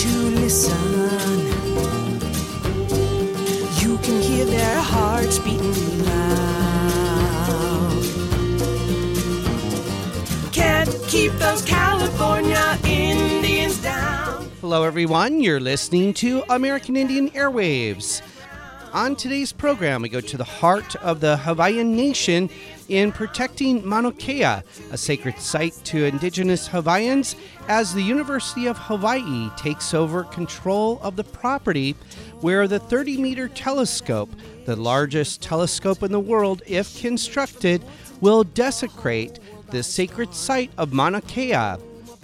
to listen. You can hear their hearts beating loud. Can't keep those California Indians down. Hello, everyone. You're listening to American Indian Airwaves. On today's program, we go to the heart of the Hawaiian Nation in protecting Mauna Kea, a sacred site to indigenous Hawaiians, as the University of Hawaii takes over control of the property where the 30 meter telescope, the largest telescope in the world if constructed, will desecrate the sacred site of Mauna Kea.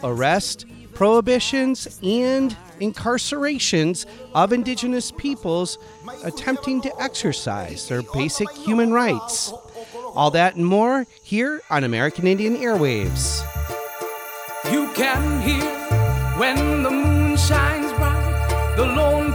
Arrest, prohibitions, and incarcerations of indigenous peoples attempting to exercise their basic human rights. All that and more here on American Indian Airwaves. You can hear when the moon shines bright, the lone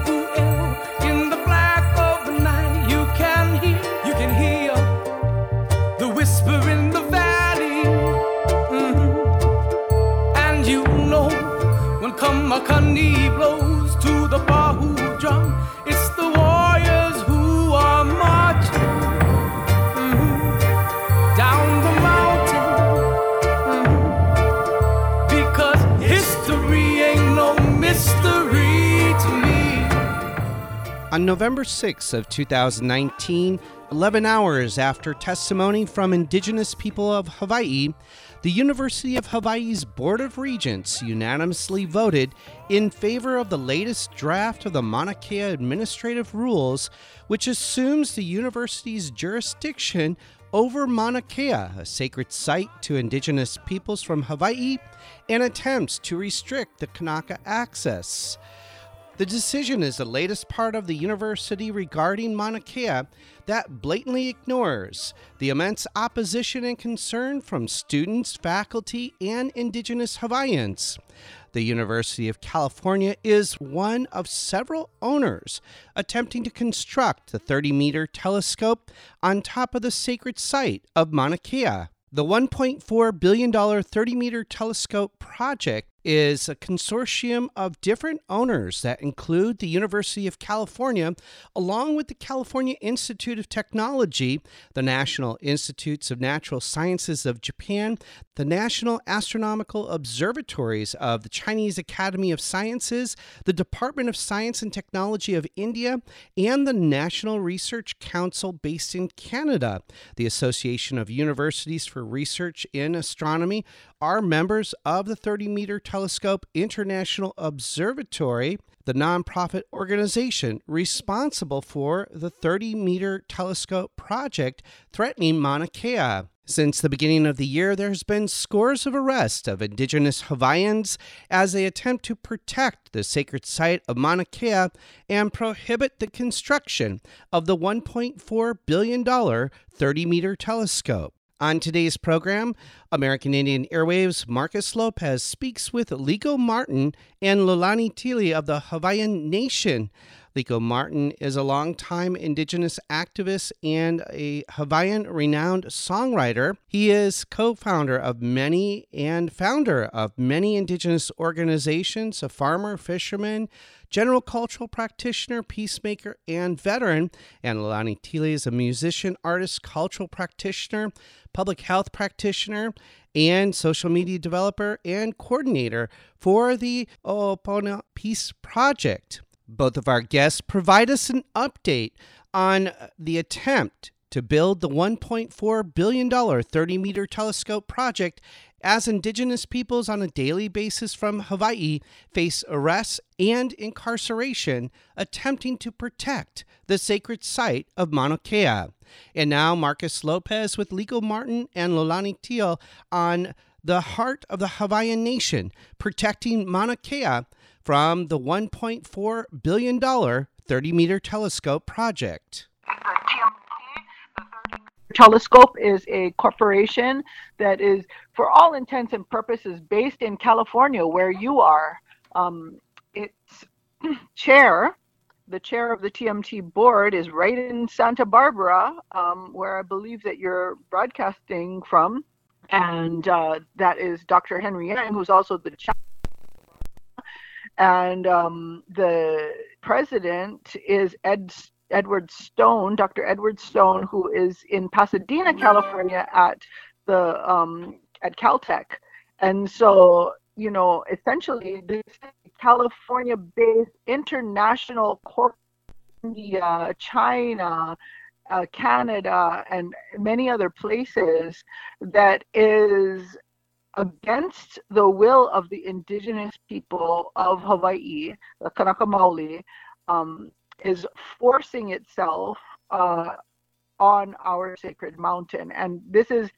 when Kamakani blows to the pahu drum, it's the warriors who are marching mhm, down the mountain. Mhm. Because history ain't no mystery to me. On November 6th of 2019, 11 hours after testimony from indigenous people of Hawaii, the University of Hawaii's Board of Regents unanimously voted in favor of the latest draft of the Mauna Kea Administrative Rules, which assumes the university's jurisdiction over Mauna Kea, a sacred site to indigenous peoples from Hawaii, and attempts to restrict the Kanaka access. The decision is the latest part of the university regarding Mauna Kea that blatantly ignores the immense opposition and concern from students, faculty, and Indigenous Hawaiians. The University of California is one of several owners attempting to construct the 30 meter telescope on top of the sacred site of Mauna Kea. The $1.4 billion 30 meter telescope project is a consortium of different owners that include the University of California, along with the California Institute of Technology, the National Institutes of Natural Sciences of Japan, the National Astronomical Observatories of the Chinese Academy of Sciences, the Department of Science and Technology of India, and the National Research Council based in Canada. The Association of Universities for Research in Astronomy are members of the 30 meter telescope International Observatory, the nonprofit organization responsible for the 30 meter telescope project threatening Mauna Kea. Since the beginning of the year, there's been scores of arrests of indigenous Hawaiians as they attempt to protect the sacred site of Mauna Kea and prohibit the construction of the $1.4 billion 30 meter telescope. On today's program, American Indian Airwaves Marcus Lopez speaks with Liko Martin and Lolani Tili of the Hawaiian Nation. Liko Martin is a longtime Indigenous activist and a Hawaiian renowned songwriter. He is co founder of many and founder of many Indigenous organizations, a farmer, fisherman, general cultural practitioner, peacemaker, and veteran. And Lolani Tili is a musician, artist, cultural practitioner, public health practitioner, and social media developer and coordinator for the Opona Peace Project. Both of our guests provide us an update on the attempt to build the $1.4 billion 30 meter telescope project as Indigenous peoples on a daily basis from Hawaii face arrests and incarceration attempting to protect the sacred site of Mauna Kea. And now, Marcus Lopez with Liko Martin and Lolani Teale on the heart of the Hawaiian nation, protecting Mauna Kea from the $1.4 billion 30 meter telescope project. Telescope is a corporation that is, for all intents and purposes, based in California, where you are. Um, its chair, the chair of the TMT board, is right in Santa Barbara, um, where I believe that you're broadcasting from, and uh, that is Dr. Henry Yang, who's also the chair. and um, the president is Ed Edward Stone, Dr. Edward Stone, who is in Pasadena, California, at the um, at Caltech, and so you know, essentially, this California-based international corp, India, China, uh, Canada, and many other places that is against the will of the indigenous people of Hawaii, the Kanaka Maoli, um, is forcing itself uh, on our sacred mountain. And this is,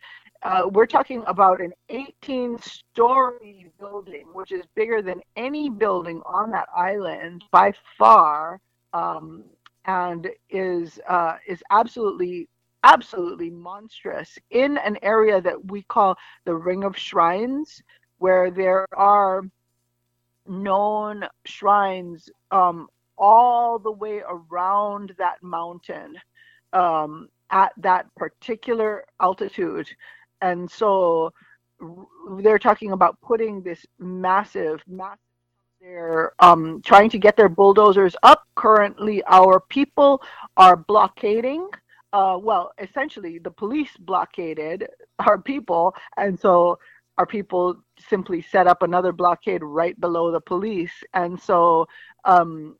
uh, we're talking about an 18 story building, which is bigger than any building on that island by far. Um, and is uh, is absolutely absolutely monstrous in an area that we call the Ring of Shrines, where there are known shrines um, all the way around that mountain um, at that particular altitude. And so they're talking about putting this massive, massive they're um, trying to get their bulldozers up. Currently, our people are blockading. Uh, well, essentially, the police blockaded our people, and so our people simply set up another blockade right below the police. And so, um,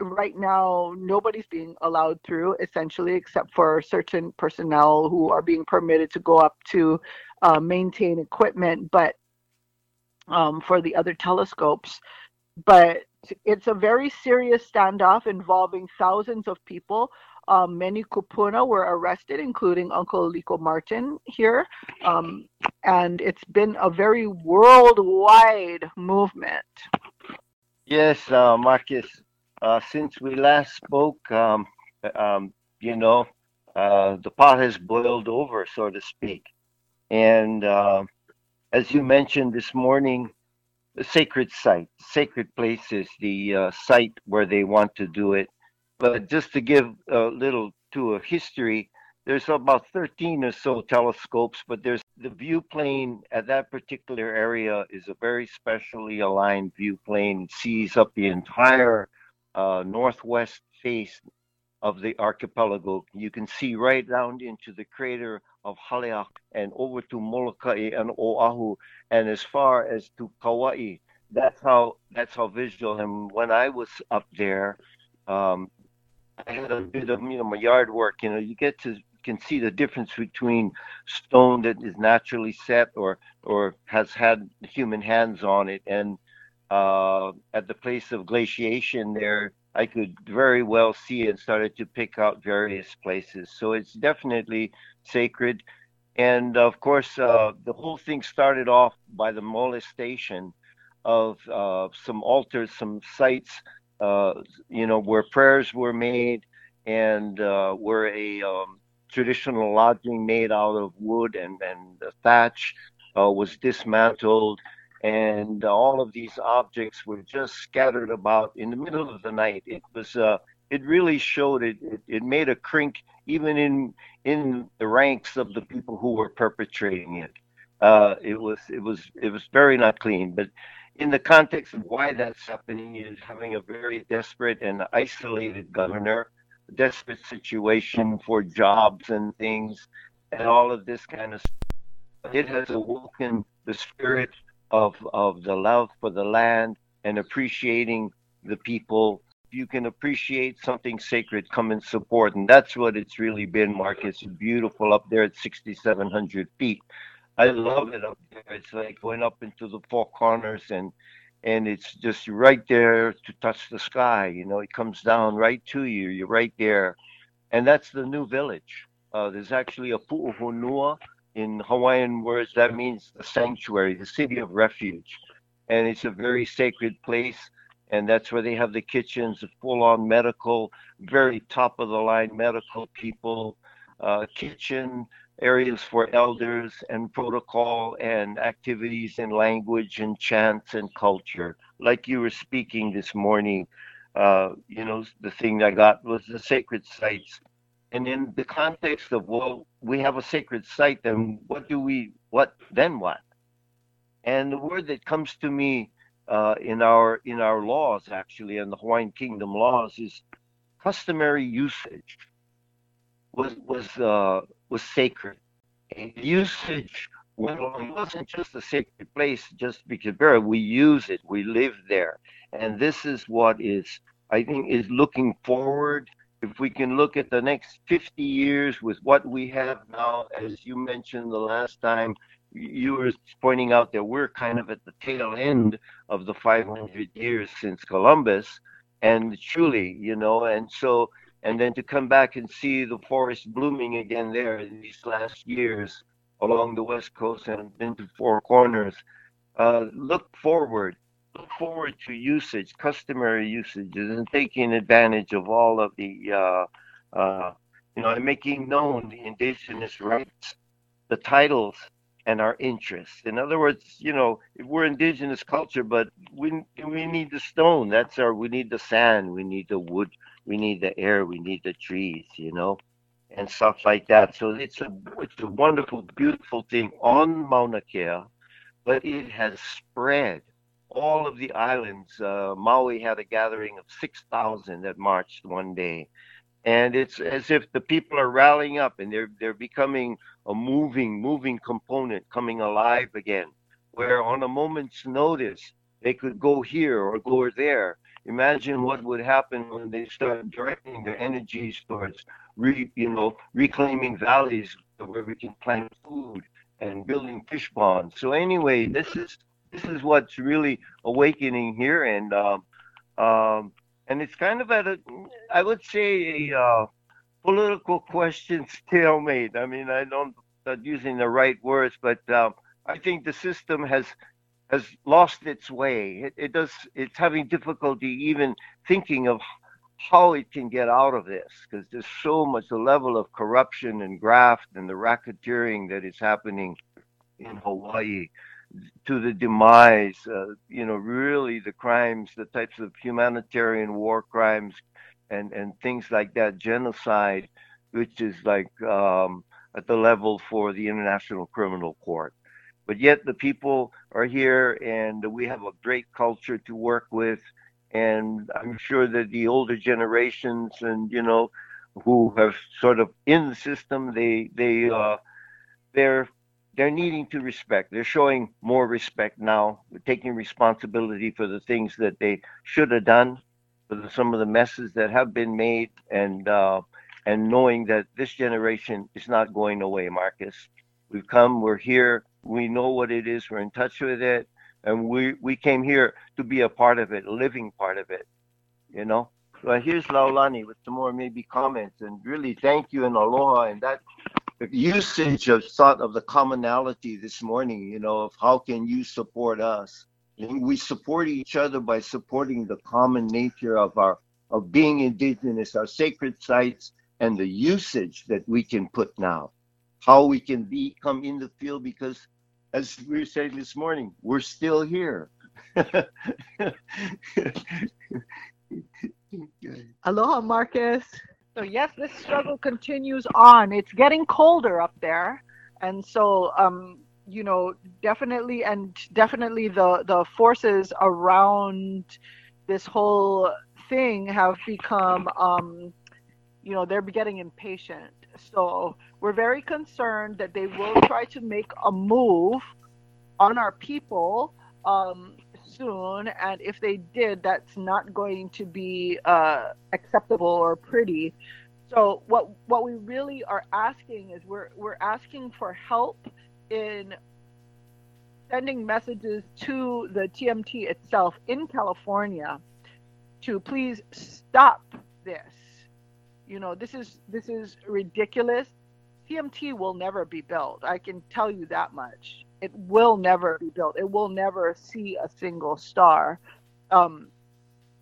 right now, nobody's being allowed through, essentially, except for certain personnel who are being permitted to go up to uh, maintain equipment. But um, for the other telescopes, but it's a very serious standoff involving thousands of people. Um, many kupuna were arrested, including Uncle Liko Martin here. Um, and it's been a very worldwide movement. Yes, uh, Marcus. Uh, since we last spoke, um, um you know, uh, the pot has boiled over, so to speak. And uh, as you mentioned this morning, the sacred site, sacred place is the uh, site where they want to do it. But just to give a little to a history, there's about 13 or so telescopes, but there's the view plane at that particular area is a very specially aligned view plane. Sees up the entire uh, northwest face of the archipelago. You can see right down into the crater of Haleak and over to Molokai and Oahu and as far as to Kauai. That's how that's how visual. And when I was up there, um, I had a bit of you know my yard work. You know, you get to can see the difference between stone that is naturally set or or has had human hands on it and uh, at the place of glaciation there I could very well see and started to pick out various places. So it's definitely sacred. And of course, uh, the whole thing started off by the molestation of uh, some altars, some sites, uh, you know, where prayers were made and uh, where a um, traditional lodging made out of wood and, and thatch was dismantled and all of these objects were just scattered about in the middle of the night. It was uh, it really showed it, it, it made a crink even in in the ranks of the people who were perpetrating it. Uh, it was it was it was very not clean. But in the context of why that's happening is having a very desperate and isolated governor, desperate situation for jobs and things, and all of this kind of. Stuff. It has awoken the spirit of of the love for the land and appreciating the people. If You can appreciate something sacred, come and support, and that's what it's really been. Marcus, it's beautiful up there at 6,700 feet. I love it up there. It's like going up into the four corners and and it's just right there to touch the sky. You know, it comes down right to you. You're right there, and that's the new village. Uh, there's actually a pu'uhonua in Hawaiian words, that means the sanctuary, the city of refuge. And it's a very sacred place. And that's where they have the kitchens, the full on medical, very top of the line medical people, uh, kitchen areas for elders, and protocol and activities and language and chants and culture. Like you were speaking this morning, uh, you know, the thing I got was the sacred sites and in the context of well we have a sacred site then what do we what then what and the word that comes to me uh, in our in our laws actually in the Hawaiian Kingdom laws is customary usage was was uh, was sacred. And usage along. It wasn't just a sacred place just because we use it, we live there, and this is what is I think is looking forward. If we can look at the next 50 years with what we have now, as you mentioned the last time, you were pointing out that we're kind of at the tail end of the 500 years since Columbus, and truly, you know, and so, and then to come back and see the forest blooming again there in these last years along the west coast and into Four Corners. Uh, look forward, look forward to usage, customary usages, and taking advantage of all of the, uh, uh, you know, and making known the indigenous rights, the titles and our interests. In other words, you know, we're indigenous culture, but we we need the stone. That's our. We need the sand. We need the wood. We need the air. We need the trees. You know, and stuff like that. So it's a it's a wonderful, beautiful thing on Mauna Kea, but it has spread all of the islands. Uh, Maui had a gathering of six thousand that marched one day. And it's as if the people are rallying up and they're they're becoming a moving moving component coming alive again where on a moment's notice they could go here or go there. Imagine what would happen when they start directing their energies towards re, you know reclaiming valleys where we can plant food and building fish ponds. So anyway this is this is what's really awakening here and um, um, and it's kind of at a, I would say, a uh, political question stalemate. I mean, I don't not using the right words, but um, I think the system has has lost its way. It, it does. It's having difficulty even thinking of how it can get out of this because there's so much the level of corruption and graft and the racketeering that is happening in Hawaii to the demise, uh, you know, really the crimes, the types of humanitarian war crimes and, and things like that, genocide, which is like um, at the level for the International Criminal Court. But yet the people are here and we have a great culture to work with. And I'm sure that the older generations and, you know, who have sort of in the system, they, they, uh, they're they're needing to respect. They're showing more respect now, taking responsibility for the things that they should have done, for the, some of the messes that have been made, and uh, and knowing that this generation is not going away. Marcus, we've come, we're here, we know what it is, we're in touch with it, and we we came here to be a part of it, a living part of it. You know. So here's Laulani with some more maybe comments, and really thank you and aloha, and that usage of thought of the commonality this morning, you know, of how can you support us? And we support each other by supporting the common nature of our of being indigenous, our sacred sites, and the usage that we can put now. How we can be come in the field because as we were saying this morning, we're still here. Aloha, Marcus. So yes, this struggle continues on. It's getting colder up there, and so um, you know, definitely and definitely the the forces around this whole thing have become, um, you know, they're getting impatient. So we're very concerned that they will try to make a move on our people um, soon, and if they did, that's not going to be uh, acceptable or pretty. So what what we really are asking is we're we're asking for help in sending messages to the TMT itself in California to please stop this. You know, this is this is ridiculous. TMT will never be built. I can tell you that much it will never be built. It will never see a single star. Um,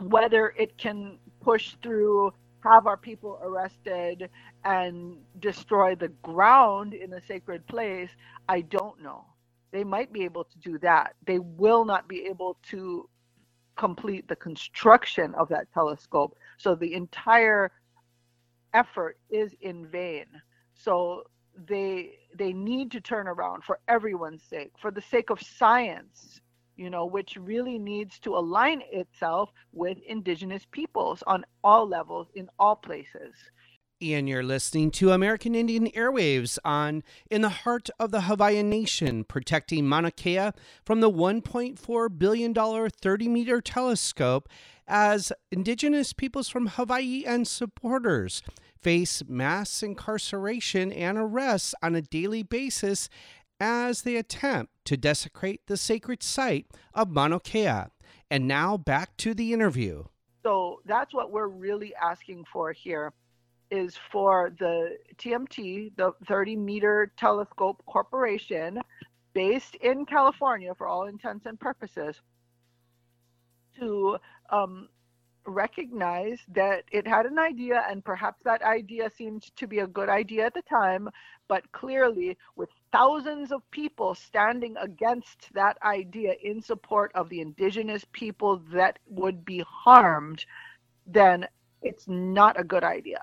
whether it can push through, have our people arrested, and destroy the ground in a sacred place, I don't know. They might be able to do that. They will not be able to complete the construction of that telescope. So the entire effort is in vain. So they they need to turn around for everyone's sake, for the sake of science. you know, which really needs to align itself with indigenous peoples on all levels in all places. And you're listening to American Indian Airwaves on In the Heart of the Hawaiian Nation, protecting Mauna Kea from the $1.4 billion 30 meter telescope as Indigenous peoples from Hawaii and supporters face mass incarceration and arrests on a daily basis as they attempt to desecrate the sacred site of Mauna Kea. And now back to the interview. So that's what we're really asking for here is for the TMT, the 30 meter telescope corporation based in California for all intents and purposes, to um, recognize that it had an idea and perhaps that idea seemed to be a good idea at the time, but clearly with thousands of people standing against that idea in support of the indigenous people that would be harmed, then it's not a good idea.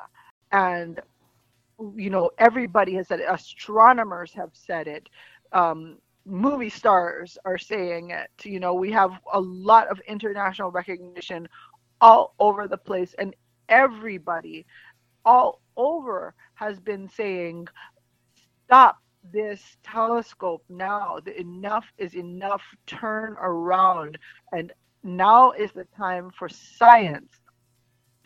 And you know, everybody has said it. Astronomers have said it. Um, movie stars are saying it. You know, we have a lot of international recognition all over the place, and everybody all over has been saying, stop this telescope now. The enough is enough. Turn around. And now is the time for science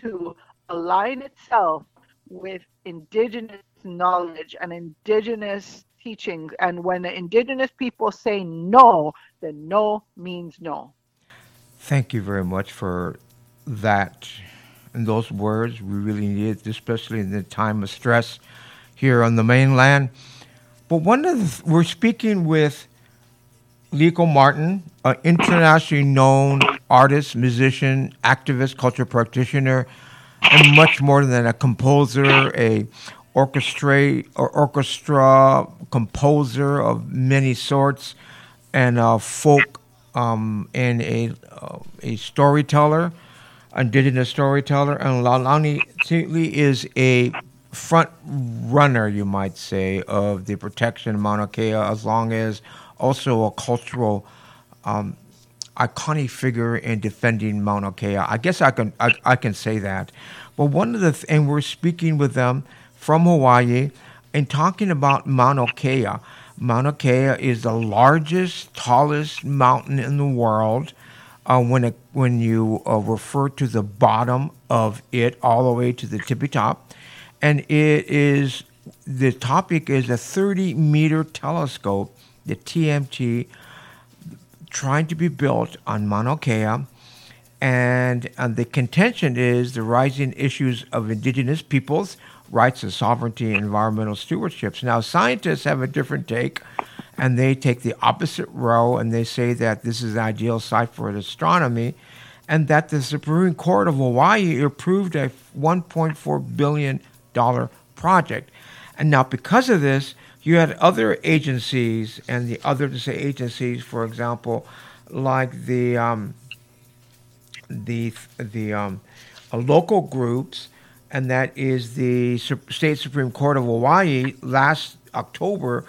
to align itself with indigenous knowledge and indigenous teachings. And when the indigenous people say no, then no means no. Thank you very much for that and those words. We really need especially in the time of stress here on the mainland. But one of the, we're speaking with Liko Martin, an internationally known artist, musician, activist, culture practitioner, and much more than a composer, a orchestra or orchestra composer of many sorts, and a folk um, and a uh, a storyteller, indigenous storyteller. And Lalani Titli is a front runner, you might say, of the protection of Mauna Kea, as long as also a cultural um, iconic figure in defending Mauna Kea. I guess I can I, I can say that. But one of the th- and we're speaking with them from Hawaii and talking about Mauna Kea. Mauna Kea is the largest, tallest mountain in the world. Uh, when it, when you uh, refer to the bottom of it all the way to the tippy top, and it is the topic is a 30 meter telescope, the TMT, trying to be built on Mauna Kea. And, the contention is the rising issues of indigenous peoples, rights of sovereignty, environmental stewardships. Now, scientists have a different take, and they take the opposite row, and they say that this is an ideal site for astronomy, and that the Supreme Court of Hawaii approved a $1.4 billion project. And now, because of this, you had other agencies and the other say agencies, for example, like the um, the the um, uh, local groups, and that is the State Supreme Court of Hawaii last October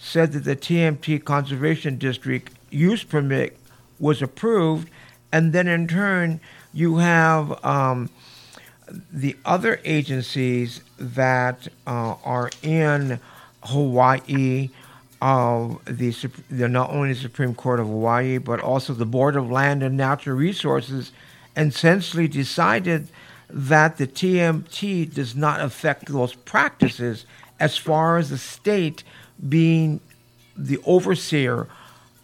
said that the TMT Conservation District use permit was approved, and then in turn you have um, the other agencies that uh, are in Hawaii, uh, the, the not only the Supreme Court of Hawaii, but also the Board of Land and Natural Resources, essentially decided that the TMT does not affect those practices as far as the state being the overseer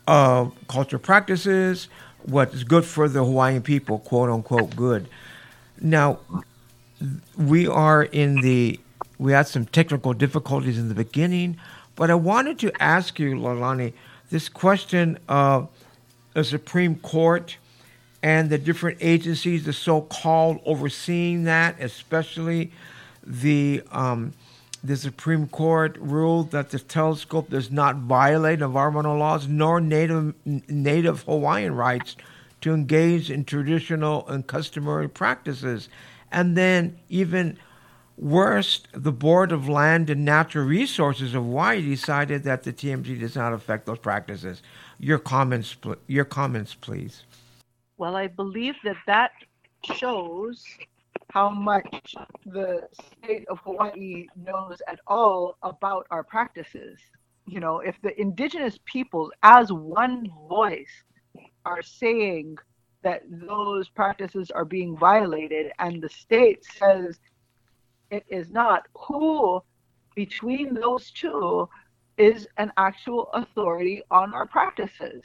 of cultural practices, what is good for the Hawaiian people, quote unquote, good. Now, we are in the we had some technical difficulties in the beginning, but I wanted to ask you, Lalani, this question of the Supreme Court and the different agencies, the so-called overseeing that, especially the um, the Supreme Court ruled that the telescope does not violate environmental laws nor native native Hawaiian rights to engage in traditional and customary practices, and then even worse, the Board of Land and Natural Resources of Hawaii decided that the TMT does not affect those practices. Your comments, pl- your comments, please. Well, I believe that that shows how much the state of Hawaii knows at all about our practices. You know, if the indigenous peoples, as one voice, are saying that those practices are being violated and the state says it is not, who between those two is an actual authority on our practices?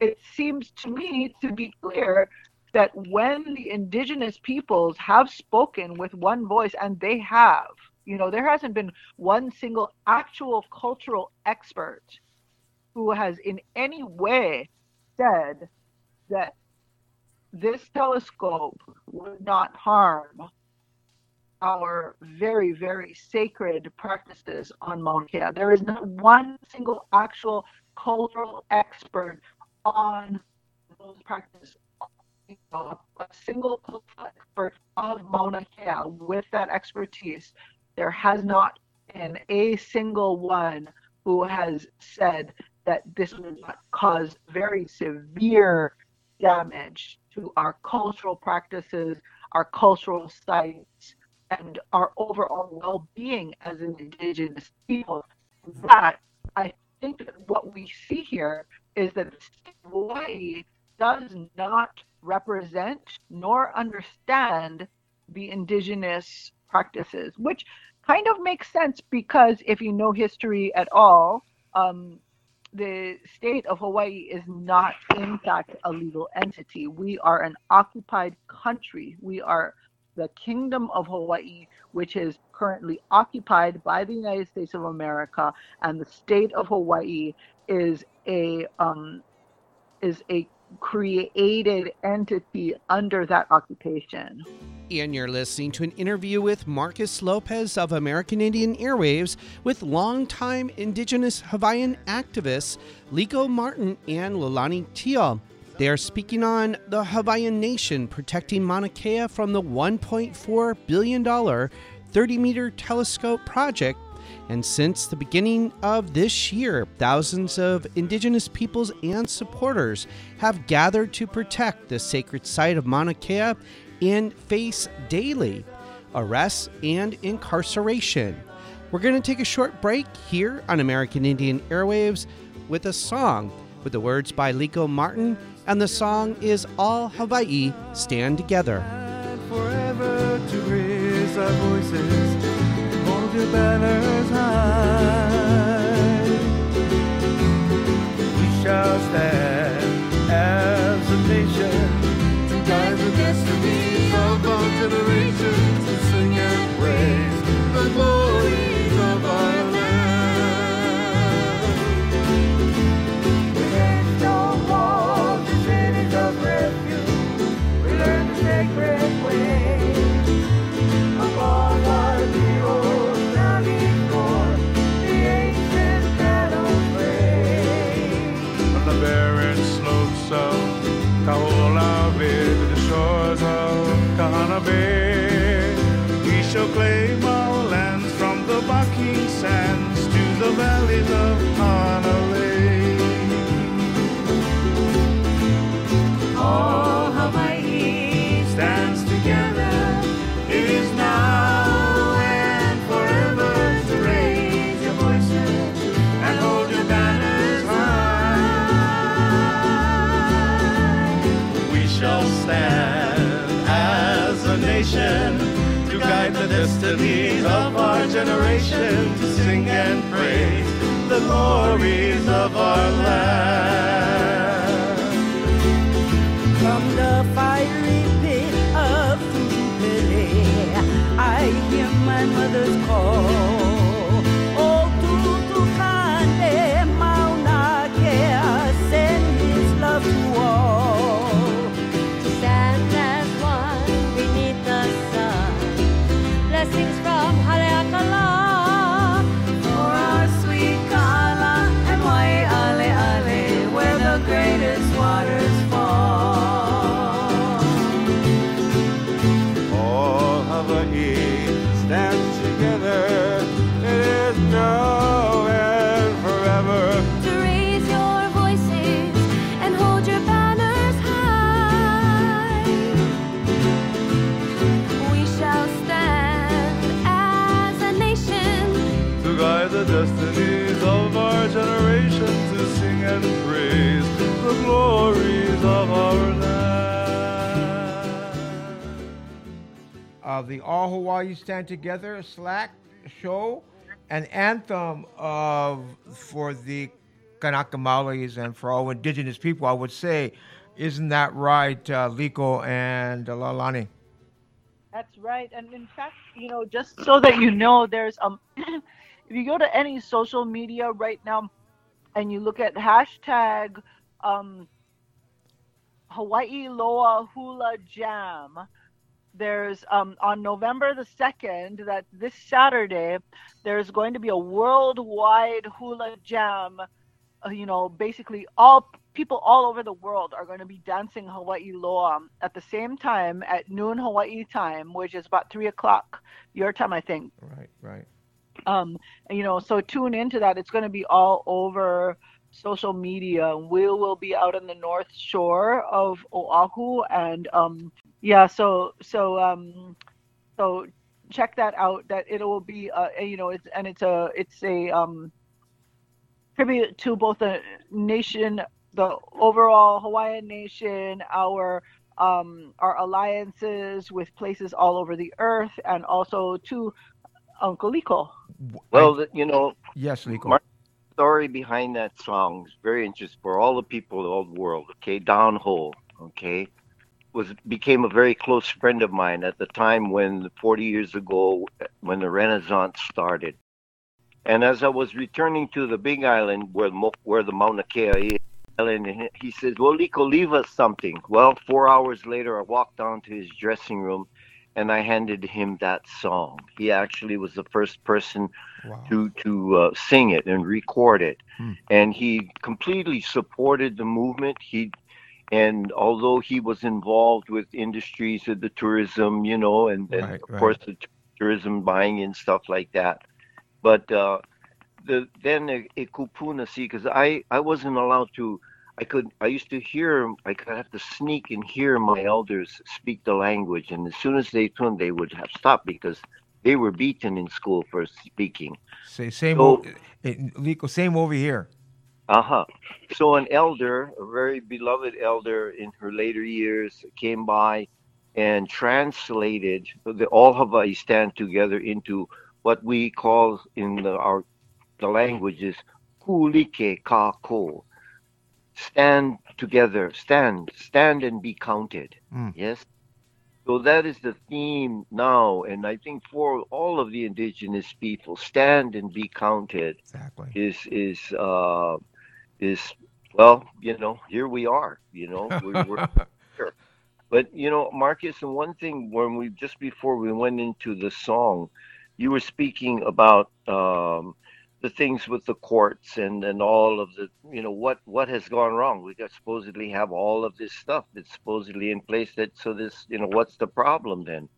It seems to me to be clear that when the indigenous peoples have spoken with one voice, and they have, you know, there hasn't been one single actual cultural expert who has in any way said that this telescope would not harm our very, very sacred practices on Mauna Kea. There is not one single actual cultural expert on those practices. A single expert of Mauna Kea with that expertise. There has not been a single one who has said that this would cause very severe damage to our cultural practices, our cultural sites, and our overall well-being as an indigenous people. That I think that what we see here is that the Hawaii does not represent nor understand the indigenous practices, which kind of makes sense because if you know history at all, um, the state of Hawaii is not, in fact, a legal entity. We are an occupied country. We are the Kingdom of Hawaii, which is currently occupied by the United States of America, and the state of Hawaii is a um, is a created entity under that occupation. And you're listening to an interview with Marcus Lopez of American Indian Airwaves with longtime Indigenous Hawaiian activists Liko Martin and Lolani Tio. They are speaking on the Hawaiian Nation protecting Mauna Kea from the $1.4 billion 30 meter telescope project. And since the beginning of this year, thousands of Indigenous peoples and supporters have gathered to protect the sacred site of Mauna Kea and face daily arrests and incarceration. We're going to take a short break here on American Indian Airwaves with a song with the words by Liko Martin, and the song is All Hawaii Stand Together. Hold your banners high. We shall stand as a nation to guide the destinies of our generations to sing and praise the glories to sing and praise the glories of our land. The All Hawaii Stand Together Slack show, an anthem of for the Kanaka Maolis and for all indigenous people, I would say. Isn't that right, uh, Liko and Lalani? That's right. And in fact, you know, just so that you know, there's um, if you go to any social media right now, and you look at hashtag um, Hawaii Loa Hula Jam, there's um, on November the second, that this Saturday, there's going to be a worldwide hula jam. Uh, you know, basically all people all over the world are going to be dancing Hawaii Loa at the same time at noon Hawaii time, which is about three o'clock your time, I think. Right, right. Um, you know, so tune into that. It's going to be all over social media. We will be out on the north shore of Oahu, and um, yeah, so so um, so check that out. That it will be, uh, you know, it's and it's a it's a um, tribute to both the nation, the overall Hawaiian nation, our um, our alliances with places all over the earth, and also to Uncle Liko. Well, the- you know, Yes, Liko. Mark- story behind that song is very interesting for all the people of the old world. Okay, Don Ho, okay, was became a very close friend of mine at the time when 40 years ago when the Renaissance started. And as I was returning to the Big Island where where the Mauna Kea is, and he says, "Well, Liko, leave us something." Well, four hours later, I walked down to his dressing room, and I handed him that song. He actually was the first person Wow. to to uh, sing it and record it, Hmm. and he completely supported the movement. He and although he was involved with industries of the tourism, you know, and, and Right, of right. course the t- tourism buying and stuff like that, but uh, the then a, a kupuna see because I I wasn't allowed to. I could I used to hear I could have to sneak and hear my elders speak the language, and as soon as they turned, they would have stopped because they were beaten in school for speaking. Say same, So- o- eh, Liko, same over here. Uh huh. So an elder, a very beloved elder in her later years, came by and translated the all Hawaii stand together into what we call in the, our the languages ku like kakou. Stand together, stand, stand and be counted. Mm. Yes. So that is the theme now, and I think for all of the indigenous people, stand and be counted Exactly. is is uh is well you know here we are you know we're, we're but you know marcus and one thing when we just before we went into the song you were speaking about um the things with the courts and and all of the you know what what has gone wrong. We got supposedly have all of this stuff that's supposedly in place that so this you know what's the problem then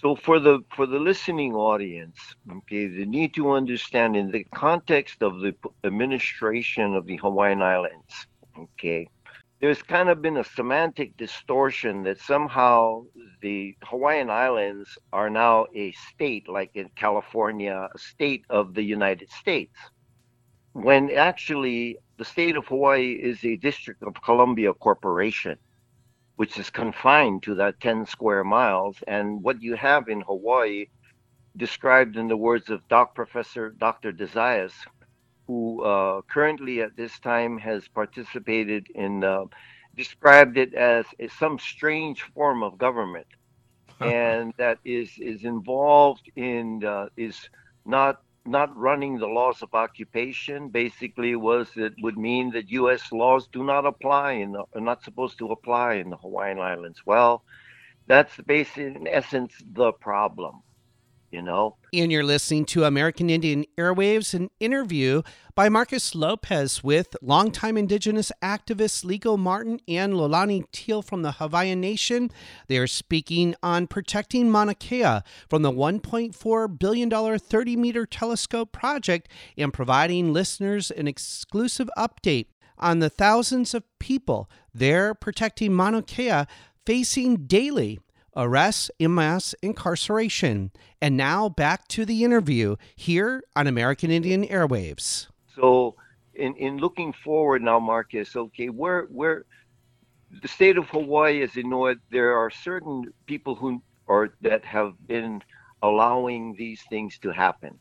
so for the for the listening audience, okay, they need to understand in the context of the administration of the Hawaiian Islands, okay, there's kind of been a semantic distortion that somehow the Hawaiian Islands are now a state, like in California, a state of the United States, when actually the state of Hawaii is a District of Columbia corporation which is confined to that 10 square miles. And what you have in Hawaii, described in the words of Doc Professor Dr. Desaias, who uh, currently at this time has participated in, uh, described it as, some strange form of government. and that is is involved in uh, is not not running the laws of occupation basically was it would mean that U.S. laws do not apply and are not supposed to apply in the Hawaiian Islands. Well, that's basically in essence the problem, you know. And you're listening to American Indian Airwaves, an interview by Marcus Lopez with longtime Indigenous activists Liko Martin and Lolani Teale from the Hawaiian Nation. They are speaking on protecting Mauna Kea from the $1.4 billion 30 meter telescope project and providing listeners an exclusive update on the thousands of people there protecting Mauna Kea facing daily arrests and mass incarceration. And now back to the interview here on American Indian Airwaves. So in in looking forward now, Marcus. Okay, where where the state of Hawaii, as you know it, there are certain people who or that have been allowing these things to happen,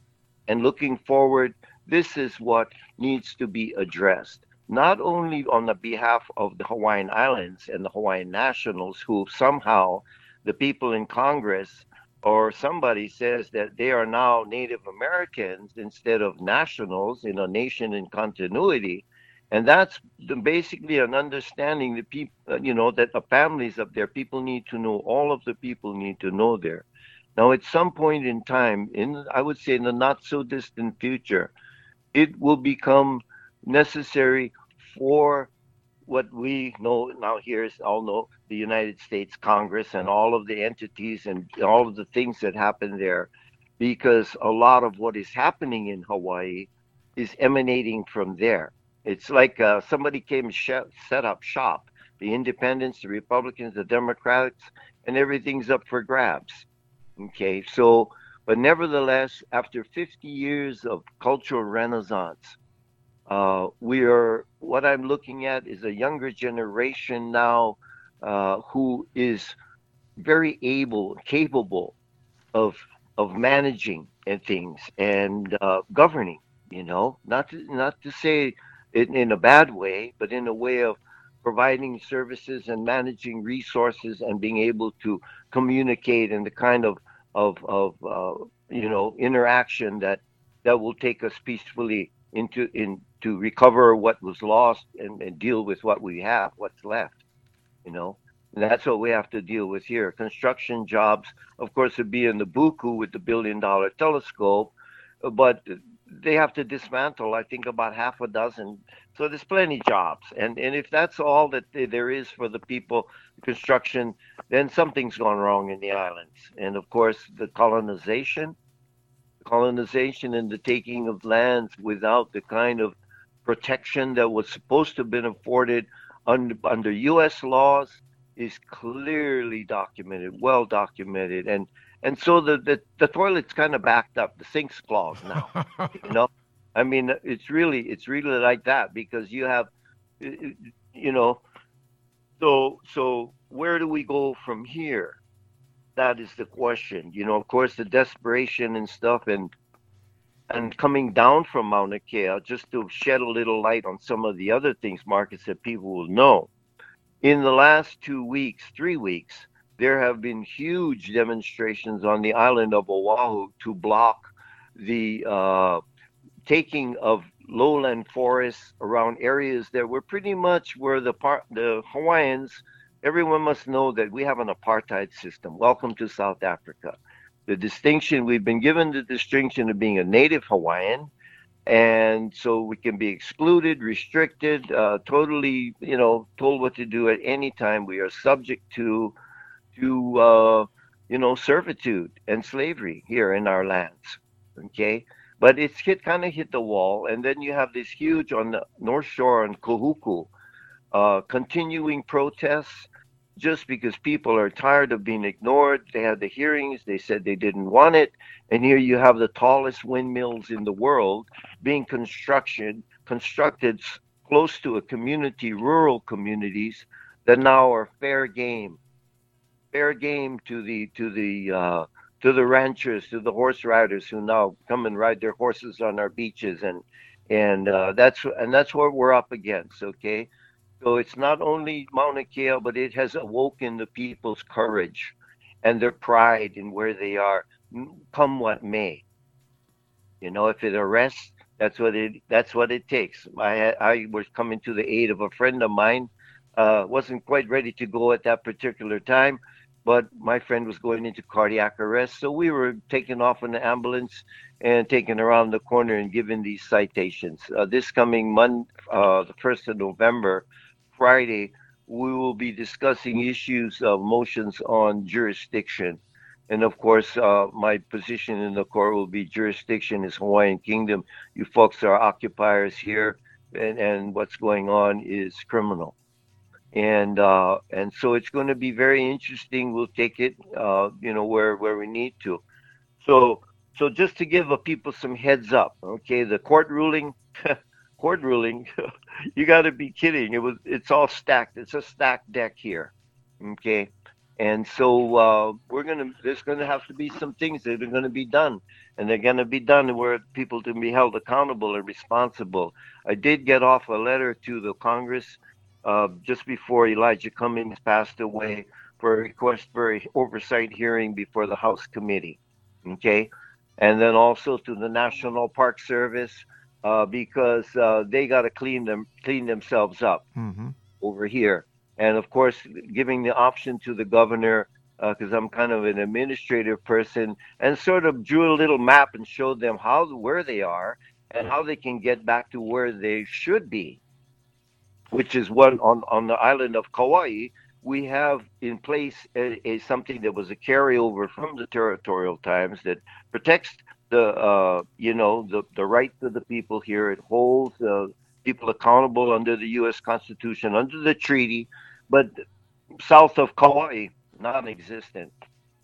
and looking forward, this is what needs to be addressed. Not only on the behalf of the Hawaiian Islands and the Hawaiian nationals, who somehow the people in Congress or somebody says that they are now Native Americans instead of nationals in a nation in continuity. And that's basically an understanding that people, uh, you know, that the families up there, people need to know, all of the people need to know there. Now, at some point in time, in I would say in the not so distant future, it will become necessary for what we know now here is all know the United States Congress and all of the entities and all of the things that happen there, because a lot of what is happening in Hawaii is emanating from there. It's like uh, somebody came sh- set up shop, the independents, the Republicans, the Democrats, and everything's up for grabs. Okay, so but nevertheless, after 50 years of cultural renaissance, uh, we are what I'm looking at is a younger generation now uh, who is very able, capable of of managing and things and uh, governing. You know, not to, not to say it in a bad way, but in a way of providing services and managing resources and being able to communicate in the kind of of of uh, you know interaction that that will take us peacefully into in to recover what was lost and, and deal with what we have, what's left. You know, and that's what we have to deal with here. Construction jobs, of course, would be in the buku with the billion dollar telescope, but they have to dismantle, I think, about half a dozen. So there's plenty jobs. And, and if that's all that there is for the people, construction, then something's gone wrong in the islands. And of course, the colonization, colonization and the taking of lands without the kind of protection that was supposed to have been afforded under, under U.S. laws is clearly documented, well documented, and and so the the, the toilet's kind of backed up, the sink's clogged now. you know, I mean, it's really it's really like that because you have, you know, so so where do we go from here? That is the question. You know, of course, the desperation and stuff, and and coming down from Mauna Kea, just to shed a little light on some of the other things, Marcus, that people will know. In the last two weeks, three weeks, there have been huge demonstrations on the island of Oahu to block the uh, taking of lowland forests around areas that were pretty much where the part the Hawaiians. Everyone must know that we have an apartheid system. Welcome to South Africa the distinction we've been given the distinction of being a native Hawaiian, and so we can be excluded, restricted, uh, totally, you know, told what to do at any time. We are subject to to uh, you know servitude and slavery here in our lands. Okay, but it's hit kind of hit the wall, and then you have this huge on the North Shore on Kahuku, uh, continuing protests just because people are tired of being ignored. They had the hearings, they said they didn't want it. And here you have the tallest windmills in the world being construction constructed close to a community, rural communities that now are fair game. Fair game to the to the uh, to the ranchers, to the horse riders who now come and ride their horses on our beaches and and uh, that's and that's what we're up against, okay? So it's not only Mauna Kea, but it has awoken the people's courage and their pride in where they are, come what may. You know, if it arrests, that's what it that's what it takes. I I was coming to the aid of a friend of mine. Uh, wasn't quite ready to go at that particular time, but my friend was going into cardiac arrest, so we were taken off in the ambulance and taken around the corner and given these citations. Uh, this coming month, uh, the first of November, Friday, we will be discussing issues of motions on jurisdiction. And of course, uh, my position in the court will be jurisdiction is Hawaiian Kingdom. You folks are occupiers here, and, and what's going on is criminal. And uh, and so it's going to be very interesting. We'll take it, uh, you know, where where we need to. So so just to give people some heads up, okay, the court ruling court ruling. you got to be kidding! It was it's all stacked. It's a stacked deck here. Okay, and so uh, we're gonna there's gonna have to be some things that are gonna be done, and they're gonna be done where people can be held accountable and responsible. I did get off a letter to the Congress uh, just before Elijah Cummings passed away for a request for a oversight hearing before the House committee. Okay, and then also to the National Park Service uh, because uh, they got to clean them clean themselves up hmm over here. And of course, giving the option to the governor, because I'm kind of an administrative person, and sort of drew a little map and showed them how where they are and how they can get back to where they should be, which is what on on the island of Kauai. We have in place a, a something that was a carryover from the territorial times that protects the uh, you know the the rights of the people here. It holds uh, people accountable under the U.S. Constitution, under the treaty, but south of Kauai, non-existent,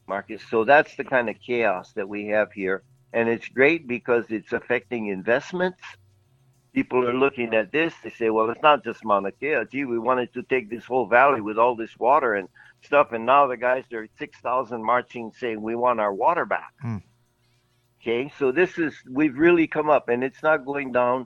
Marcus. So that's the kind of chaos that we have here, and it's great because it's affecting investments. People are looking at this. They say, "Well, it's not just Mauna Kea. Gee, we wanted to take this whole valley with all this water and stuff, and now the guys are six thousand marching saying we want our water back." Hmm. Okay, so this is we've really come up, and it's not going down.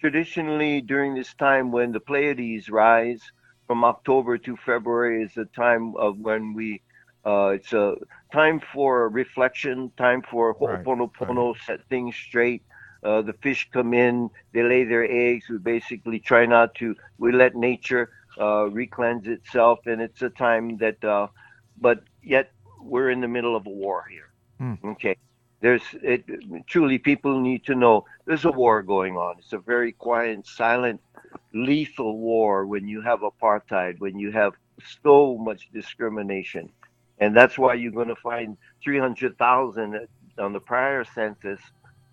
Traditionally, during this time when the Pleiades rise, from October to February is a time of when we. Uh, it's a time for reflection, time for Right, ho'oponopono, set things straight. Uh, the fish come in, they lay their eggs. We basically try not to. We let nature uh, recleanse itself, and it's a time that. Uh, but yet we're in the middle of a war here. Hmm. Okay, there's it. Truly, people need to know there's a war going on. It's a very quiet, silent, lethal war when you have apartheid, when you have so much discrimination, and that's why you're going to find 300,000 on the prior census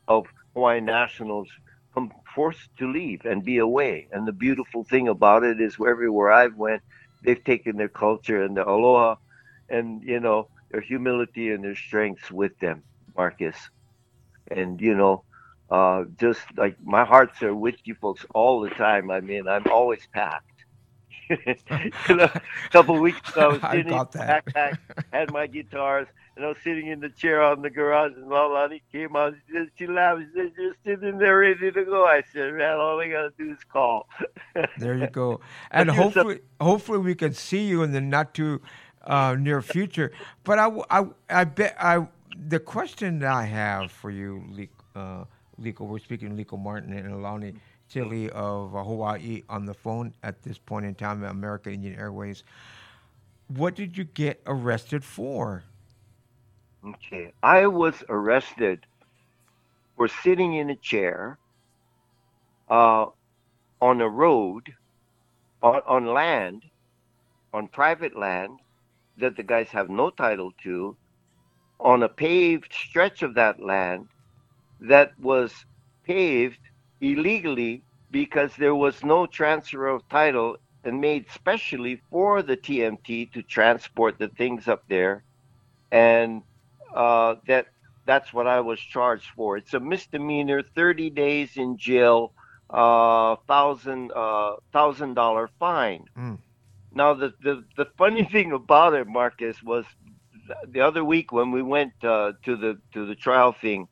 of Hawaiian nationals forced to leave and be away. And the beautiful thing about it is, everywhere I've went, they've taken their culture and their aloha, and you know their humility and their strengths with them, Marcus. And you know, uh, just like my hearts are with you folks all the time. I mean, I'm always packed. You know, a couple of weeks ago, I was I sitting in the that. backpack, had my guitars, and I was sitting in the chair on the garage, and Lalani came out. She, said, she laughed. She said, "You're sitting there ready to go." I said, "Man, all we gotta do is call." There you go. And hopefully, hopefully we can see you in the not too uh, near future. But I, I, I bet I the question that I have for you, uh, we're speaking Liko Martin and Alani Tilly of uh, Hawaii on the phone at this point in time American Indian Airwaves. What did you get arrested for? Okay. I was arrested for sitting in a chair uh, on a road, on, on land, on private land that the guys have no title to, on a paved stretch of that land that was paved illegally because there was no transfer of title and made specially for the TMT to transport the things up there. And uh, that that's what I was charged for. It's a misdemeanor, 30 days in jail, uh, thousand uh, thousand dollar fine. Mm. Now the, the the funny thing about it, Marcus, was the other week when we went uh, to the to the trial thing.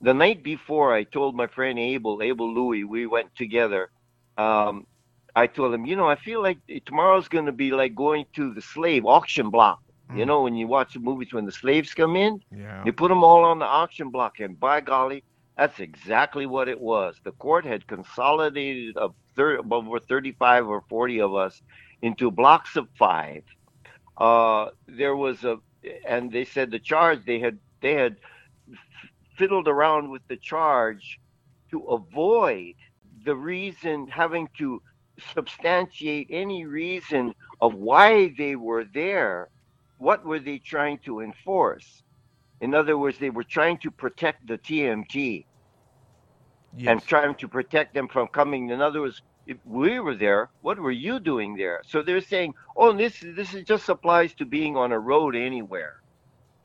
The night before, I told my friend Abel, Abel Louis, we went together. Um, I told him, you know, I feel like tomorrow's going to be like going to the slave auction block. You Mm. know, when you watch the movies when the slaves come in, Yeah. they put them all on the auction block, and by golly, that's exactly what it was. The court had consolidated a thir- over 35 or 40 of us into blocks of five. Uh, there was a, and they said the charge they had they had fiddled around with the charge to avoid the reason having to substantiate any reason of why they were there. What were they trying to enforce? In other words, they were trying to protect the TMT and trying to protect them from coming. In other words, if we were there, what were you doing there? So they're saying, oh, this this is just applies to being on a road anywhere.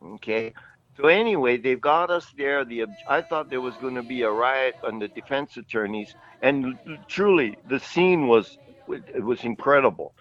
Okay, So anyway, they've got us there. The I thought there was going to be a riot on the defense attorneys, and truly, the scene was it was incredible.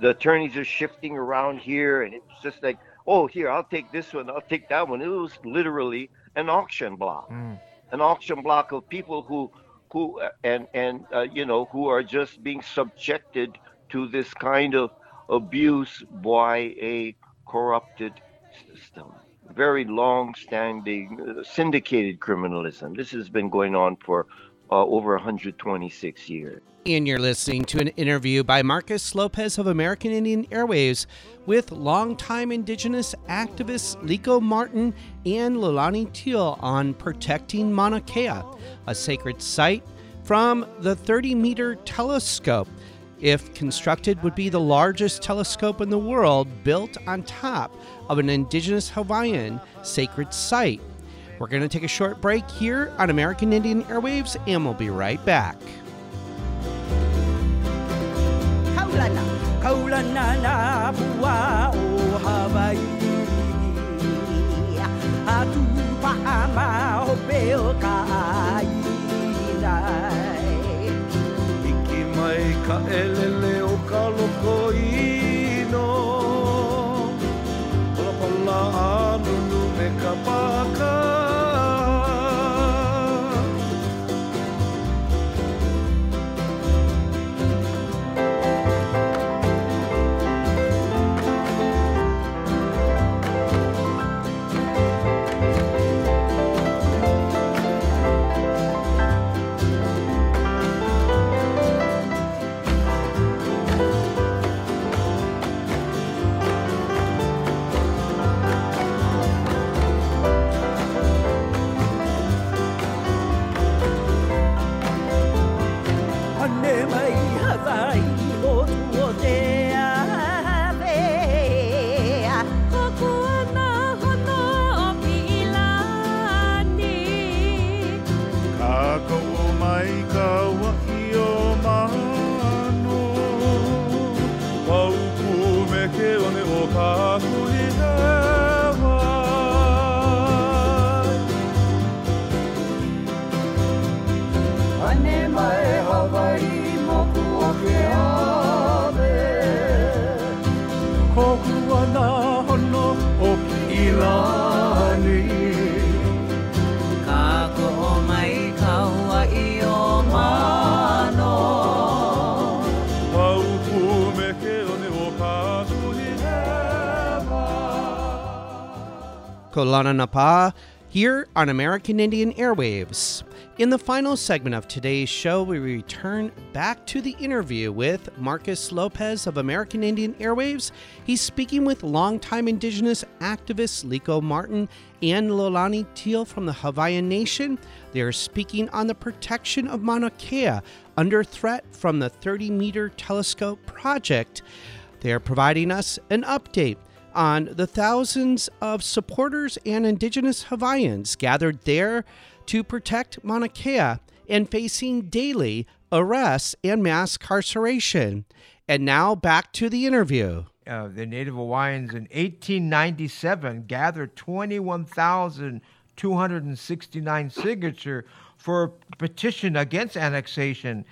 The attorneys are shifting around here, and it's just like, oh, here I'll take this one, I'll take that one. It was literally an auction block, mm. an auction block of people who who and and uh, you know who are just being subjected to this kind of abuse by a corrupted system. Very long-standing uh, syndicated criminalism. This has been going on for uh, over 126 years And you're listening to an interview by Marcus Lopez of American Indian Airwaves with longtime Indigenous activists Liko Martin and Lolani Teale on protecting Mauna Kea, a sacred site from the 30 meter telescope. If constructed, would be the largest telescope in the world built on top of an Indigenous Hawaiian sacred site. We're going to take a short break here on American Indian Airwaves, and we'll be right back. Kolana Napa here on American Indian Airwaves. In the final segment of today's show, we return back to the interview with Marcus Lopez of American Indian Airwaves. He's speaking with longtime Indigenous activists Liko Martin and Lolani Teale from the Hawaiian Nation. They are speaking on the protection of Mauna Kea under threat from the 30 meter telescope project. They are providing us an update on the thousands of supporters and Indigenous Hawaiians gathered there to protect Mauna Kea and facing daily arrests and mass incarceration. And now back to the interview. uh, the Native Hawaiians in 1897 gathered 21,269 signature for a petition against annexation,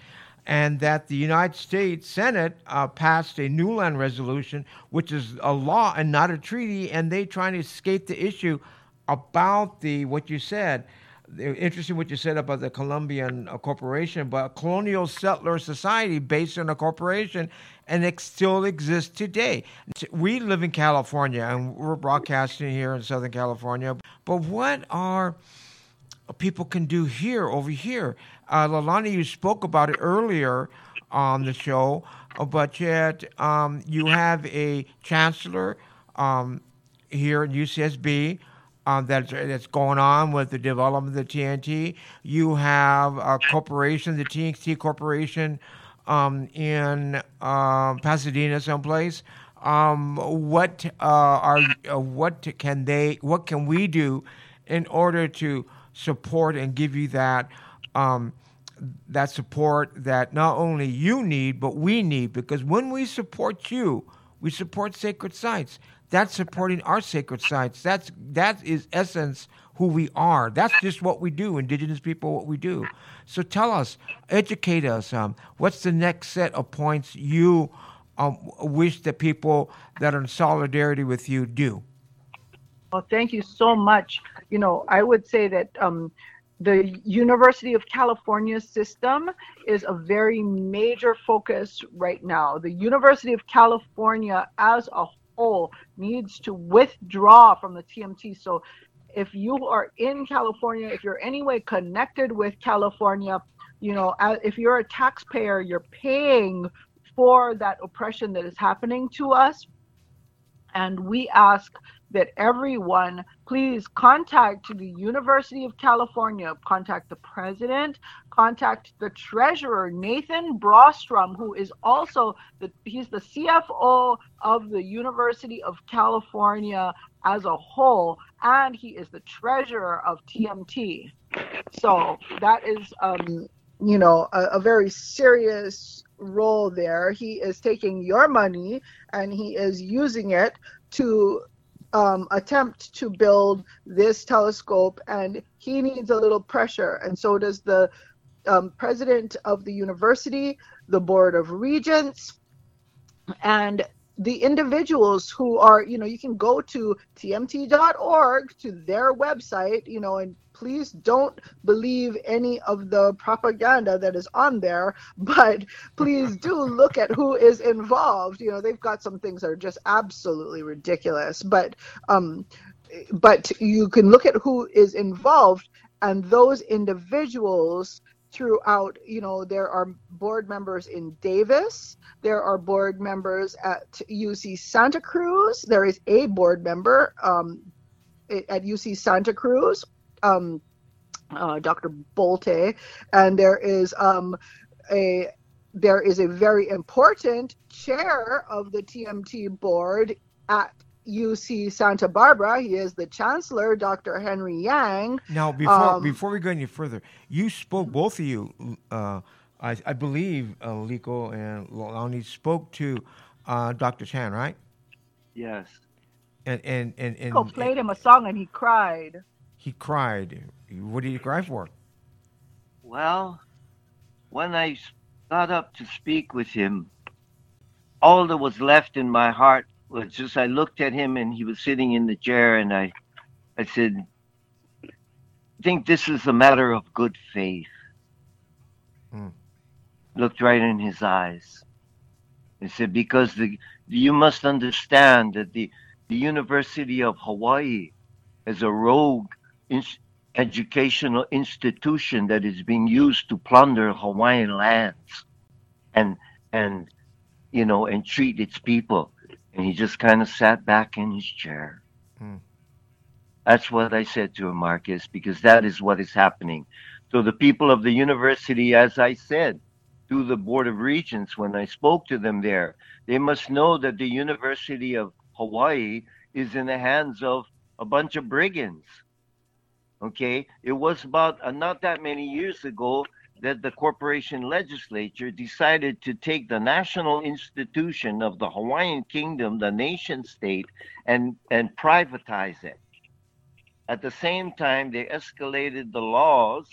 and that the United States Senate uh, passed a new land resolution, which is a law and not a treaty, and they trying to escape the issue about the what you said. Interesting what you said about the Colombian uh, corporation, but a colonial settler society based on a corporation, and it still exists today. We live in California, and we're broadcasting here in Southern California. But what are people can do here over here? Uh, Lalani, you spoke about it earlier on the show, uh, but yet um, you have a chancellor um, here at UCSB uh, that's, that's going on with the development of the TMT. You have a corporation, the TMT Corporation, um, in um, Pasadena, someplace. Um, what uh, are uh, what can they? What can we do in order to support and give you that? Um, that support that not only you need but we need because when we support you We support sacred sites. That's supporting our sacred sites. That's that is essence who we are. That's just what we do. Indigenous people, what we do. So tell us, educate us. Um, what's the next set of points you um, wish that people that are in solidarity with you do? Well, thank you so much. You know, I would say that um, the University of California system is a very major focus right now. The University of California as a whole needs to withdraw from the TMT. So if you are in California, if you're anyway connected with California, you know, if you're a taxpayer, you're paying for that oppression that is happening to us. And we ask that everyone please contact the University of California, contact the president, contact the treasurer, Nathan Brostrom, who is also the he's the CFO of the University of California as a whole, and he is the treasurer of TMT. So that is um, you know, a, a very serious role there. He is taking your money and he is using it to um, attempt to build this telescope, and he needs a little pressure, and so does the um, president of the university, the board of regents, and the individuals who are, you know, you can go to tmt.org to their website, you know, and please don't believe any of the propaganda that is on there, but please do look at who is involved. You know, they've got some things that are just absolutely ridiculous, but um, but you can look at who is involved, and those individuals throughout you know there are board members in davis there are board members at uc santa cruz there is a board member um, at uc santa cruz um, uh, dr bolte and there is um, a there is a very important chair of the tmt board at UC Santa Barbara. He is the chancellor, Dr. Henry Yang. Now, before Um, before we go any further, you spoke both of you. Uh, I, I believe uh, Liko and Lonnie spoke to uh, Dr. Chan, right? Yes. And and and, and Liko played him a song and he cried. He cried. What did he cry for? Well, when I got up to speak with him, all that was left in my heart was just I looked at him and he was sitting in the chair and I I said, I think this is a matter of good faith. Hmm. Looked right in his eyes. I said, because the you must understand that the the University of Hawaii is a rogue ins- educational institution that is being used to plunder Hawaiian lands and and you know and treat its people. And he just kind of sat back in his chair. Hmm. That's what I said to him, Marcus, because that is what is happening. So the people of the university, as I said, through the Board of Regents, when I spoke to them there, they must know that the University of Hawaii is in the hands of a bunch of brigands. Okay, it was about uh, not that many years ago that the corporation legislature decided to take the national institution of the Hawaiian Kingdom, the nation state, and and privatize it. At the same time, they escalated the laws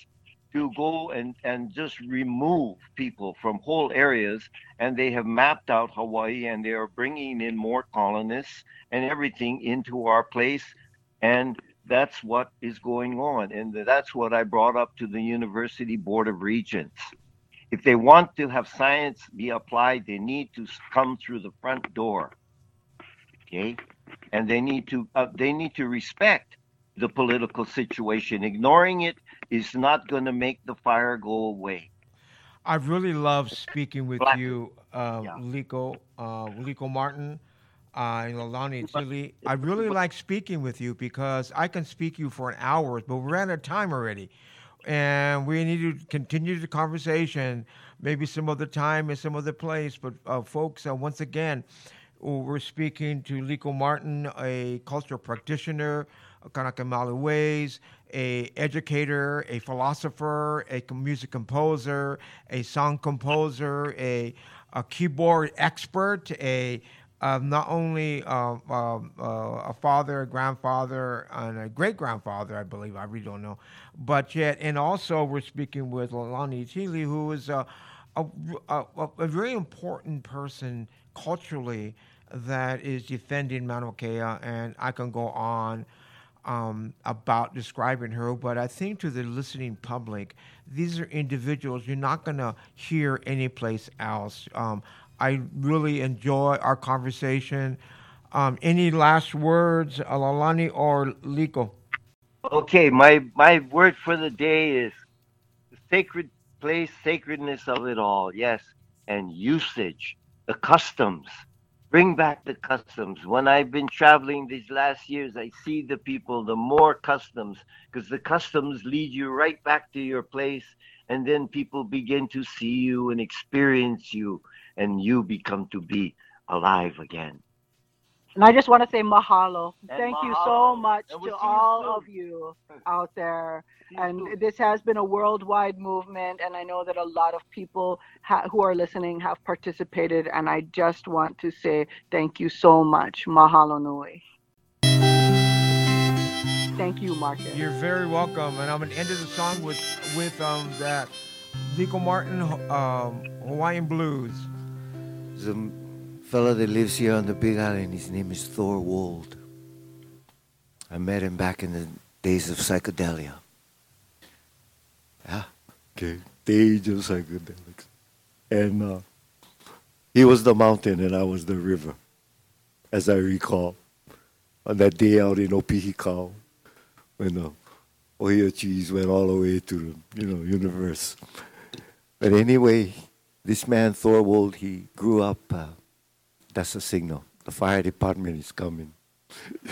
to go and, and just remove people from whole areas. And they have mapped out Hawaii and they are bringing in more colonists and everything into our place. And that's what is going on. And that's what I brought up to the University Board of Regents. If they want to have science be applied, they need to come through the front door. Okay? And they need to uh, they need to respect the political situation. Ignoring it is not going to make the fire go away. I really love speaking with Black- you, uh, Yeah. Liko, uh, Liko Martin, uh, and Lolani Chili. I really like speaking with you because I can speak you for an hour, but we're out of time already. And we need to continue the conversation, maybe some other time and some other place. But, uh, folks, uh, once again, we're speaking to Liko Martin, a cultural practitioner, a Kanaka ways, a educator, a philosopher, a music composer, a song composer, a, a keyboard expert, a not only uh, uh, a father, a grandfather, and a great grandfather, I believe. I really don't know, but yet, and also we're speaking with Lalani Tili, who is a a, a, a very important person culturally that is defending Mauna Kea, and I can go on um, about describing her, but I think to the listening public, these are individuals you're not going to hear anyplace else. Um, I really enjoy our conversation. Um, any last words, Alalani or Liko? Okay, my my word for the day is sacred place, sacredness of it all. Yes, and usage, the customs. Bring back the customs. When I've been traveling these last years, I see the people, the more customs, because the customs lead you right back to your place, and then people begin to see you and experience you, and you become to be alive again. And I just want to say mahalo. And Thank you so much we'll to see you all soon. of you out there. See you And soon. this has been a worldwide movement, and I know that a lot of people ha- who are listening have participated. And I just want to say thank you so much. Mahalo nui. Thank you, Marcus. You're very welcome, and I'm gonna end the song with with um, that Liko Martin um, Hawaiian blues. There's a fellow that lives here on the Big Island. His name is Thor Wold. I met him back in the days of psychedelia. Yeah, okay, age of psychedelics. And uh, he was the mountain and I was the river, as I recall. On that day out in Opihikao, when the Ohio cheese went all the way to the you know universe. But anyway, this man Thor Wold, he grew up. Uh, that's a signal. The fire department is coming.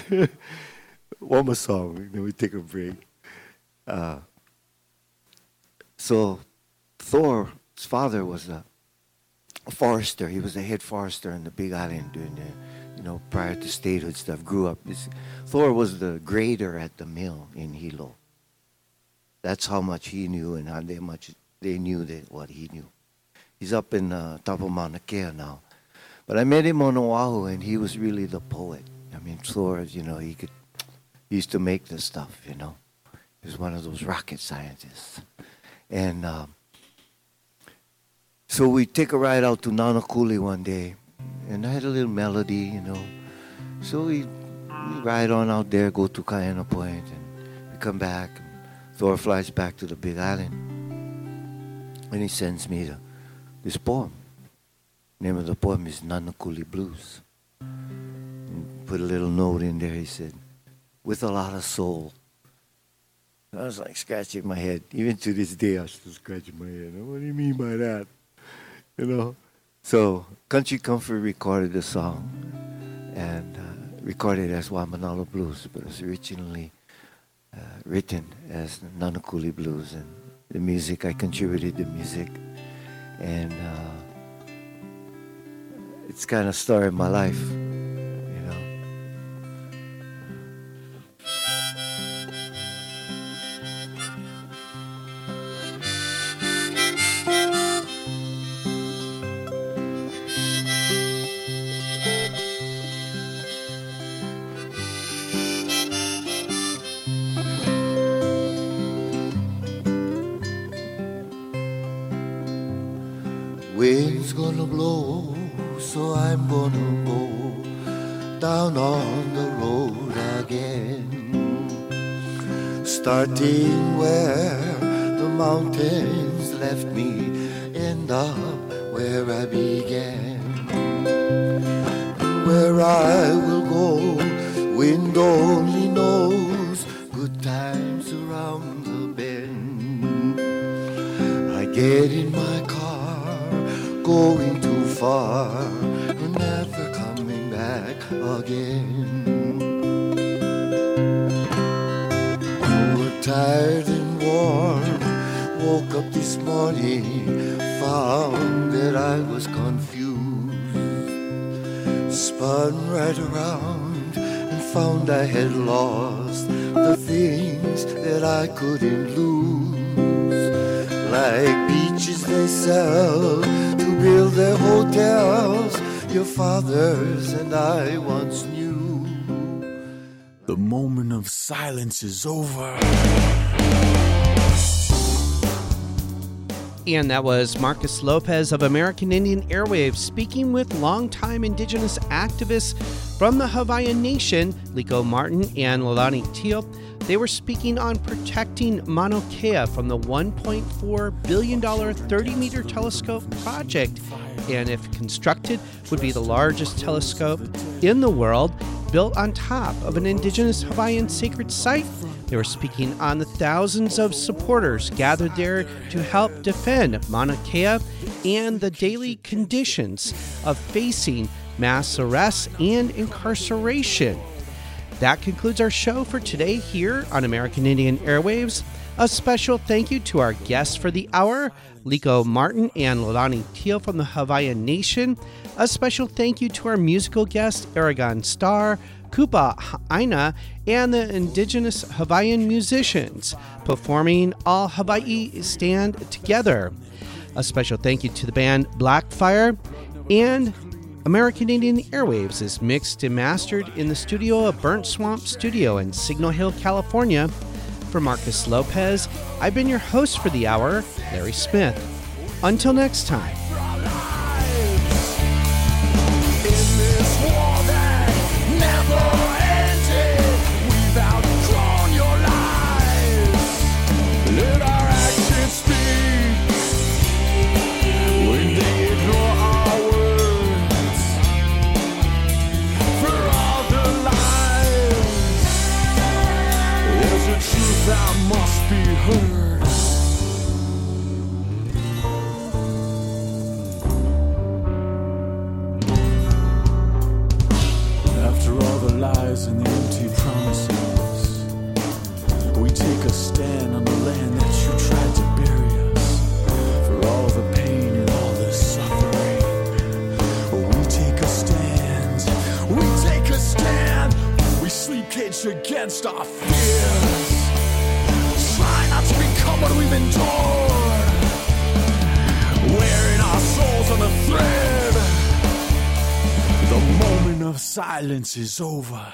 One more song, then we take a break. Uh, so, Thor's father was a, forester. He was a head forester in the Big Island during the, you know, prior to statehood stuff. Grew up. Thor was the grader at the mill in Hilo. That's how much he knew and how they much they knew that what he knew. He's up in uh, top of Mauna Kea now. But I met him on Oahu, and he was really the poet. I mean, Thor, you know, he could, he used to make this stuff, you know. He was one of those rocket scientists. And um, so we take a ride out to Nanakuli one day, and I had a little melody, you know. So we, we ride on out there, go to Kaena Point, and we come back. And Thor flies back to the Big Island, and he sends me the, this poem. Name of the poem is Nanakuli Blues. And put a little note in there. He said, "With a lot of soul." I was like scratching my head. Even to this day, I'm still scratching my head. What do you mean by that? You know. So Country Comfort recorded the song and uh, recorded as Waimanalo Blues, but it was originally uh, written as Nanakuli Blues. And the music, I contributed the music, and. Uh, it's kind of of my life, mountains left me, end up where I began. Where I will go, wind only knows good times around the bend. I get in my car, going too far, never coming back again. We're tired and warm, woke up this morning, found that I was confused. Spun right around and found I had lost the things that I couldn't lose. Like beaches they sell to build their hotels your fathers and I once knew. The moment of silence is over. And that was Marcus Lopez of American Indian Airwaves speaking with longtime indigenous activists from the Hawaiian Nation, Liko Martin and Lalani Teale. They were speaking on protecting Mauna Kea from the $1.4 billion 30 meter telescope project, and if constructed, would be the largest telescope in the world built on top of an indigenous Hawaiian sacred site. They were speaking on the thousands of supporters gathered there to help defend Mauna Kea and the daily conditions of facing mass arrests and incarceration. That concludes our show for today here on American Indian Airwaves. A special thank you to our guests for the hour, Liko Martin and Lolani Teale from the Hawaiian Nation. A special thank you to our musical guest, Aragon Star, Kupa Aina, and the indigenous Hawaiian musicians performing All Hawaii Stand Together. A special thank you to the band Blackfire and American Indian Airwaves is mixed and mastered in the studio of Burnt Swamp Studio in Signal Hill, California. For Marcus Lopez, I've been your host for the hour, Larry Smith. Until next time. Against our fears try not to become what we've endured. Wearing our souls on the thread. The moment of silence is over.